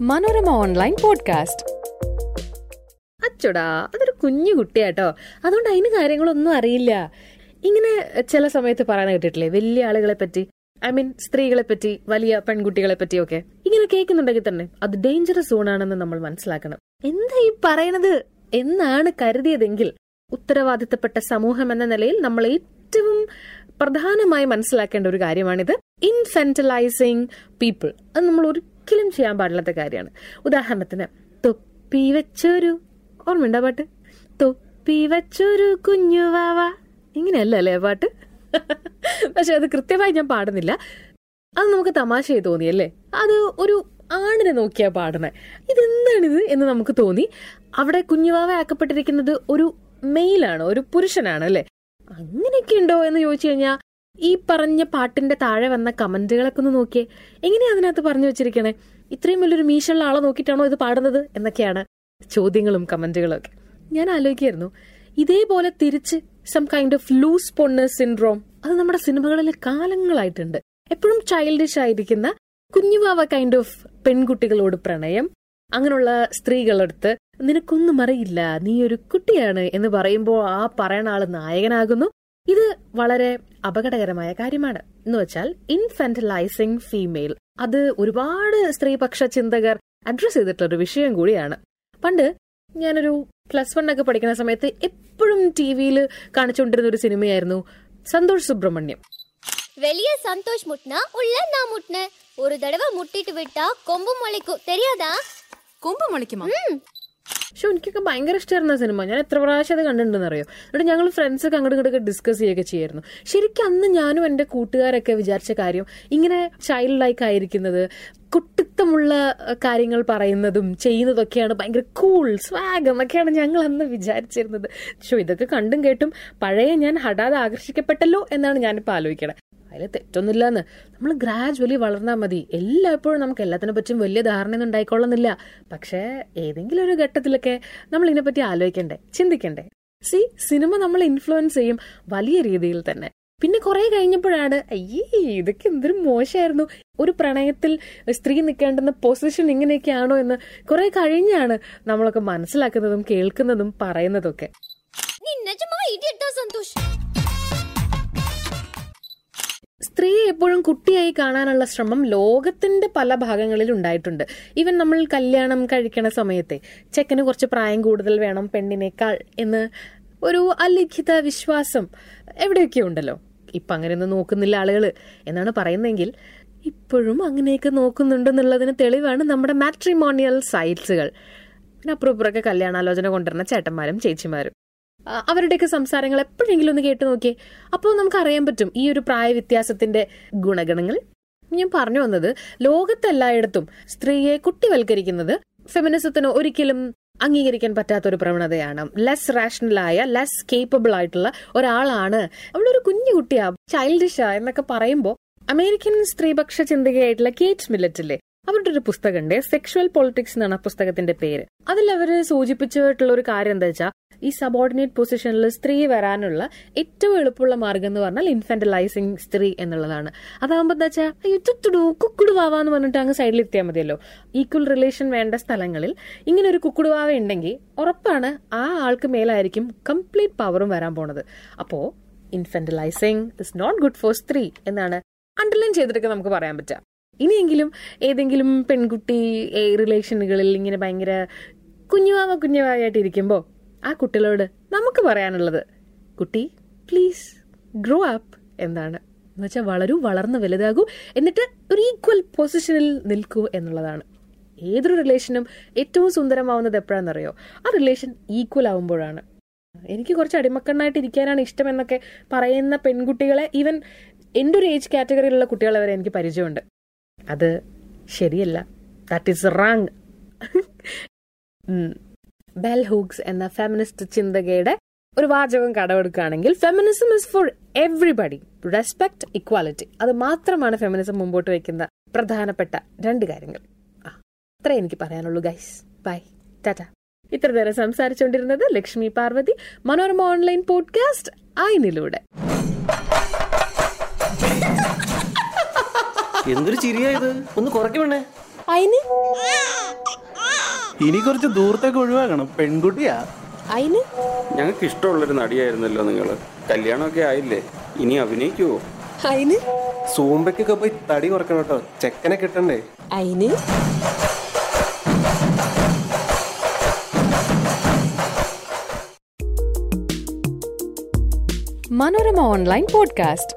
Manorama online podcast. അച്ചോടാ അതൊരു കുഞ്ഞു കുട്ടിയാട്ടോ. അതുകൊണ്ട് അതിന് കാര്യങ്ങളൊന്നും അറിയില്ല. ഇങ്ങനെ ചില സമയത്ത് പറയാൻ കേട്ടിട്ടില്ലേ വലിയ ആളുകളെ പറ്റി ഐ മീൻ സ്ത്രീകളെ പറ്റി വലിയ പെൺകുട്ടികളെ പറ്റിയൊക്കെ. ഇങ്ങനെ കേൾക്കുന്നുണ്ടെങ്കിൽ തന്നെ അത് ഡേഞ്ചറസ് സോണാണെന്ന് നമ്മൾ മനസ്സിലാക്കണം. എന്താ ഈ പറയണത്? എന്നാണ് കരുതിയതെങ്കിൽ ഉത്തരവാദിത്തപ്പെട്ട സമൂഹം എന്ന നിലയിൽ നമ്മൾ ഏറ്റവും പ്രധാനമായി മനസ്സിലാക്കേണ്ട ഒരു കാര്യമാണിത്. ഇൻഫെന്റലൈസിങ് പീപ്പിൾ അത് നമ്മൾ ഒരിക്കലും ചെയ്യാൻ പാടില്ലാത്ത കാര്യമാണ്. ഉദാഹരണത്തിന് തൊപ്പി വെച്ചൊരു ഓർമ്മയുണ്ടോ പാട്ട്? തൊപ്പി വെച്ചൊരു കുഞ്ഞുവാവ ഇങ്ങനെയല്ല അല്ലേ പാട്ട്? പക്ഷെ അത് കൃത്യമായി ഞാൻ പാടുന്നില്ല. അത് നമുക്ക് തമാശയായി തോന്നിയല്ലേ അത് ഒരു ആണിനെ നോക്കിയാ പാടണേ ഇതെന്താണിത് എന്ന് നമുക്ക് തോന്നി. അവിടെ കുഞ്ഞുവാവ ആക്കപ്പെട്ടിരിക്കുന്നത് ഒരു മെയിലാണ് ഒരു പുരുഷനാണ് അല്ലെ? അങ്ങനെയൊക്കെ ഉണ്ടോ എന്ന് ചോദിച്ചു കഴിഞ്ഞാൽ ഈ പറഞ്ഞ പാട്ടിന്റെ താഴെ വന്ന കമന്റുകളൊക്കെ ഒന്ന് നോക്കിയേ. എങ്ങനെയാ അതിനകത്ത് പറഞ്ഞു വെച്ചിരിക്കണേ? ഇത്രയും വലിയൊരു മീശുള്ള ആളെ നോക്കിയിട്ടാണോ ഇത് പാടുന്നത് എന്നൊക്കെയാണ് ചോദ്യങ്ങളും കമന്റുകളും ഒക്കെ. ഞാൻ ആലോചിക്കായിരുന്നു ഇതേപോലെ തിരിച്ച് സം കൈൻഡ് ഓഫ് ലൂസ് പൊണ്ണ് സിൻഡ്രോം അത് നമ്മുടെ സിനിമകളിൽ കാലങ്ങളായിട്ടുണ്ട്. എപ്പോഴും ചൈൽഡിഷ് ആയിരിക്കുന്ന കുഞ്ഞുവാവ കൈൻഡ് ഓഫ് പെൺകുട്ടികളോട് പ്രണയം അങ്ങനെയുള്ള സ്ത്രീകളടുത്ത് നിനക്കൊന്നും അറിയില്ല നീ ഒരു കുട്ടിയാണ് എന്ന് പറയുമ്പോൾ ആ പറയണ ആൾ നായകനാകുന്നു. ഇത് വളരെ അപകടകരമായ കാര്യമാണ്. എന്ന് വെച്ചാൽ ഇൻഫെന്റലൈസിംഗ് ഫീമെയിൽ അത് ഒരുപാട് സ്ത്രീപക്ഷ ചിന്തകർ അഡ്രസ് ചെയ്തിട്ടുള്ള ഒരു വിഷയം കൂടിയാണ്. പണ്ട് ഞാനൊരു പ്ലസ് വൺ ഒക്കെ പഠിക്കുന്ന സമയത്ത് എപ്പോഴും ടി വിയിൽ കാണിച്ചുകൊണ്ടിരുന്ന ഒരു സിനിമയായിരുന്നു സന്തോഷ് സുബ്രഹ്മണ്യം. വലിയ സന്തോഷ് മുട്ടന ഉള്ള നാ മുട്ടന. ഒരു തടവ മുട്ടിട്ട് വിട്ടാ കൊമ്പ് മുളിക്കും തെരിയാതാ? കൊമ്പ് മുളിക്കുമോ പക്ഷെ എനിക്കൊക്കെ ഭയങ്കര ഇഷ്ടമായിരുന്നു ആ സിനിമ. ഞാൻ എത്ര പ്രാവശ്യം അത് കണ്ടിട്ടുണ്ടെന്ന് അറിയോ എന്നിട്ട് ഞങ്ങൾ ഫ്രണ്ട്സൊക്കെ അങ്ങോട്ട് ഇങ്ങോട്ടൊക്കെ ഡിസ്കസ് ചെയ്യുകയൊക്കെ ചെയ്യായിരുന്നു. ശരിക്കും അന്ന് ഞാനും എന്റെ കൂട്ടുകാരൊക്കെ വിചാരിച്ച കാര്യം ഇങ്ങനെ ചൈൽഡ് ലൈക്ക് ആയിരിക്കുന്നത് കുട്ടിത്തമുള്ള കാര്യങ്ങൾ പറയുന്നതും ചെയ്യുന്നതൊക്കെയാണ് ഭയങ്കര കൂൾ സ്വാഗ് എന്നൊക്കെയാണ് ഞങ്ങൾ അന്ന് വിചാരിച്ചിരുന്നത്. പക്ഷോ ഇതൊക്കെ കണ്ടും കേട്ടും പഴയ ഞാൻ ഹഠാതെ ആകർഷിക്കപ്പെട്ടല്ലോ എന്നാണ് ഞാനിപ്പോൾ ആലോചിക്കണത് അതിൽ തെറ്റൊന്നുമില്ലെന്ന്. നമ്മൾ ഗ്രാജുവലി വളർന്നാൽ മതി. എല്ലായ്പ്പോഴും നമുക്ക് എല്ലാത്തിനെ പറ്റിയും വലിയ ധാരണയൊന്നും ഉണ്ടായിക്കൊള്ളുന്നില്ല. പക്ഷേ ഏതെങ്കിലും ഒരു ഘട്ടത്തിലൊക്കെ നമ്മൾ ഇതിനെപ്പറ്റി ആലോചിക്കണ്ടേ? ചിന്തിക്കണ്ടേ? സി സിനിമ നമ്മൾ ഇൻഫ്ലുവൻസ് ചെയ്യും വലിയ രീതിയിൽ തന്നെ. പിന്നെ കുറെ കഴിഞ്ഞപ്പോഴാണ് അയ്യേ ഇതൊക്കെ എന്തൊരു മോശമായിരുന്നു ഒരു പ്രണയത്തിൽ സ്ത്രീ നിൽക്കേണ്ടുന്ന പൊസിഷൻ ഇങ്ങനെയൊക്കെയാണോ എന്ന് കുറെ കഴിഞ്ഞാണ് നമ്മളൊക്കെ മനസ്സിലാക്കുന്നതും കേൾക്കുന്നതും പറയുന്നതൊക്കെ. நீ സ്ത്രീയെ എപ്പോഴും കുട്ടിയായി കാണാനുള്ള ശ്രമം ലോകത്തിന്റെ പല ഭാഗങ്ങളിൽ ഉണ്ടായിട്ടുണ്ട്. ഈവൻ നമ്മൾ കല്യാണം കഴിക്കണ സമയത്തെ ചെക്കന് കുറച്ച് പ്രായം കൂടുതൽ വേണം പെണ്ണിനേക്കാൾ എന്ന് ഒരു അലിഖിത വിശ്വാസം എവിടെയൊക്കെ ഉണ്ടല്ലോ? ഇപ്പൊ അങ്ങനെയൊന്നും നോക്കുന്നില്ല ആളുകൾ എന്നാണ് പറയുന്നതെങ്കിൽ ഇപ്പോഴും അങ്ങനെയൊക്കെ നോക്കുന്നുണ്ടെന്നുള്ളതിന് തെളിവാണ് നമ്മുടെ മാട്രിമോണിയൽ സൈറ്റ്സുകൾ. പിന്നെ അപ്പുറപ്പുറമൊക്കെ കല്യാണാലോചന കൊണ്ടുവരുന്ന ചേട്ടന്മാരും ചേച്ചിമാരും. അവരുടെയൊക്കെ സംസാരങ്ങൾ എപ്പോഴെങ്കിലും ഒന്ന് കേട്ടു നോക്കിയേ. അപ്പോൾ നമുക്ക് അറിയാൻ പറ്റും ഈ ഒരു പ്രായ വ്യത്യാസത്തിന്റെ ഗുണഗണങ്ങൾ. ഞാൻ പറഞ്ഞു വന്നത് ലോകത്തെല്ലായിടത്തും സ്ത്രീയെ കുട്ടിവൽക്കരിക്കുന്നത് ഫെമിനിസത്തിന് ഒരിക്കലും അംഗീകരിക്കാൻ പറ്റാത്ത ഒരു പ്രവണതയാണ് ലെസ് റാഷണലായ ലെസ് കേപ്പബിൾ ആയിട്ടുള്ള ഒരാളാണ്. അവളൊരു കുഞ്ഞു കുട്ടിയാ ചൈൽഡിഷാ എന്നൊക്കെ പറയുമ്പോൾ അമേരിക്കൻ സ്ത്രീപക്ഷ ചിന്തകയായിട്ടുള്ള കേറ്റ് മില്ലറ്റിലെ അവരുടെ ഒരു പുസ്തകമുണ്ട്. സെക്ഷുവൽ പൊളിറ്റിക്സ് എന്നാണ് ആ പുസ്തകത്തിന്റെ പേര്. അതിൽ അവർ സൂചിപ്പിച്ചിട്ടുള്ള ഒരു കാര്യം എന്താ വെച്ചാൽ ഈ സബോർഡിനേറ്റ് പൊസിഷനിൽ സ്ത്രീ വരാനുള്ള ഏറ്റവും എളുപ്പമുള്ള മാർഗം എന്ന് പറഞ്ഞാൽ ഇൻഫെന്റലൈസിങ് സ്ത്രീ എന്നുള്ളതാണ്. അതാകുമ്പോൾ എന്താ വെച്ചാൽ തുത്തുടു കുക്കുടുവാവാന്ന് പറഞ്ഞിട്ട് അങ്ങ് സൈഡിൽ എത്തിയാൽ മതിയല്ലോ. ഈക്വൽ റിലേഷൻ വേണ്ട സ്ഥലങ്ങളിൽ ഇങ്ങനെ ഒരു കുക്കുടുവാവ ഉണ്ടെങ്കിൽ ഉറപ്പാണ് ആ ആൾക്ക് മേലായിരിക്കും കംപ്ലീറ്റ് പവറും വരാൻ പോണത്. അപ്പോ infantilizing is not good for സ്ത്രീ എന്നാണ് അണ്ടർലൈൻ ചെയ്തിട്ടൊക്കെ നമുക്ക് പറയാൻ പറ്റുക ഇനിയെങ്കിലും ഏതെങ്കിലും പെൺകുട്ടി റിലേഷനുകളിൽ ഇങ്ങനെ ഭയങ്കര കുഞ്ഞുവാവ കുഞ്ഞുവാവായിട്ട് ഇരിക്കുമ്പോൾ ആ കുട്ടികളോട് നമുക്ക് പറയാനുള്ളത്. കുട്ടി പ്ലീസ് ഗ്രോ അപ്പ് എന്താണ് എന്ന് വെച്ചാൽ വളരൂ വളർന്ന് വലുതാകൂ എന്നിട്ട് ഒരു ഈക്വൽ പൊസിഷനിൽ നിൽക്കൂ എന്നുള്ളതാണ്. ഏതൊരു റിലേഷനും ഏറ്റവും സുന്ദരമാവുന്നത് എപ്പോഴാണെന്നറിയോ ആ റിലേഷൻ ഈക്വൽ ആവുമ്പോഴാണ്. എനിക്ക് കുറച്ച് അടിമക്കണ്ണായിട്ട് ഇരിക്കാനാണ് ഇഷ്ടം എന്നൊക്കെ പറയുന്ന പെൺകുട്ടികളെ ഈവൻ എന്റെ ഒരു ഏജ് കാറ്റഗറിയിലുള്ള കുട്ടികളെ വരെ എനിക്ക് പരിചയമുണ്ട്. അത് ശരിയല്ല. That is wrong Bell Hooks എന്ന ഫെമിനിസ്റ്റ് ചിന്തകയുടെ ഒരു വാചകം കടമെടുക്കുകയാണെങ്കിൽ feminism is for everybody respect equality അത് മാത്രമാണ് ഫെമിനിസം മുമ്പോട്ട് വയ്ക്കുന്ന പ്രധാനപ്പെട്ട രണ്ട് കാര്യങ്ങൾ. ആ അത്രേ എനിക്ക് പറയാനുള്ളൂ ഗൈസ് ബൈ ടാറ്റ ഇത്ര നേരം സംസാരിച്ചുകൊണ്ടിരുന്നത് ലക്ഷ്മി പാർവതി. മനോരമ ഓൺലൈൻ പോഡ്കാസ്റ്റ് ആയിനിലൂടെ എന്തൊരു ചിരിയായത് ഒന്ന് കുറയ്ക്കണേ അയിന്? ഇനി കുറച്ച് ദൂരത്തേക്ക് ഒഴിവാക്കണം. പെൺകുട്ടിയാ. അയിന്? ഞങ്ങൾക്ക് ഇഷ്ടമുള്ളൊരു നടിയായിരുന്നല്ലോ നിങ്ങൾ കല്യാണമൊക്കെ ആയില്ലേ? ഇനി അഭിനയിക്കുവോ? അയിന്? സൂമ്പയ്ക്കൊക്കെ പോയി തടി കുറക്കണം കേട്ടോ. ചെക്കനെ കിട്ടണ്ടേ? അയിന്? Manorama online podcast.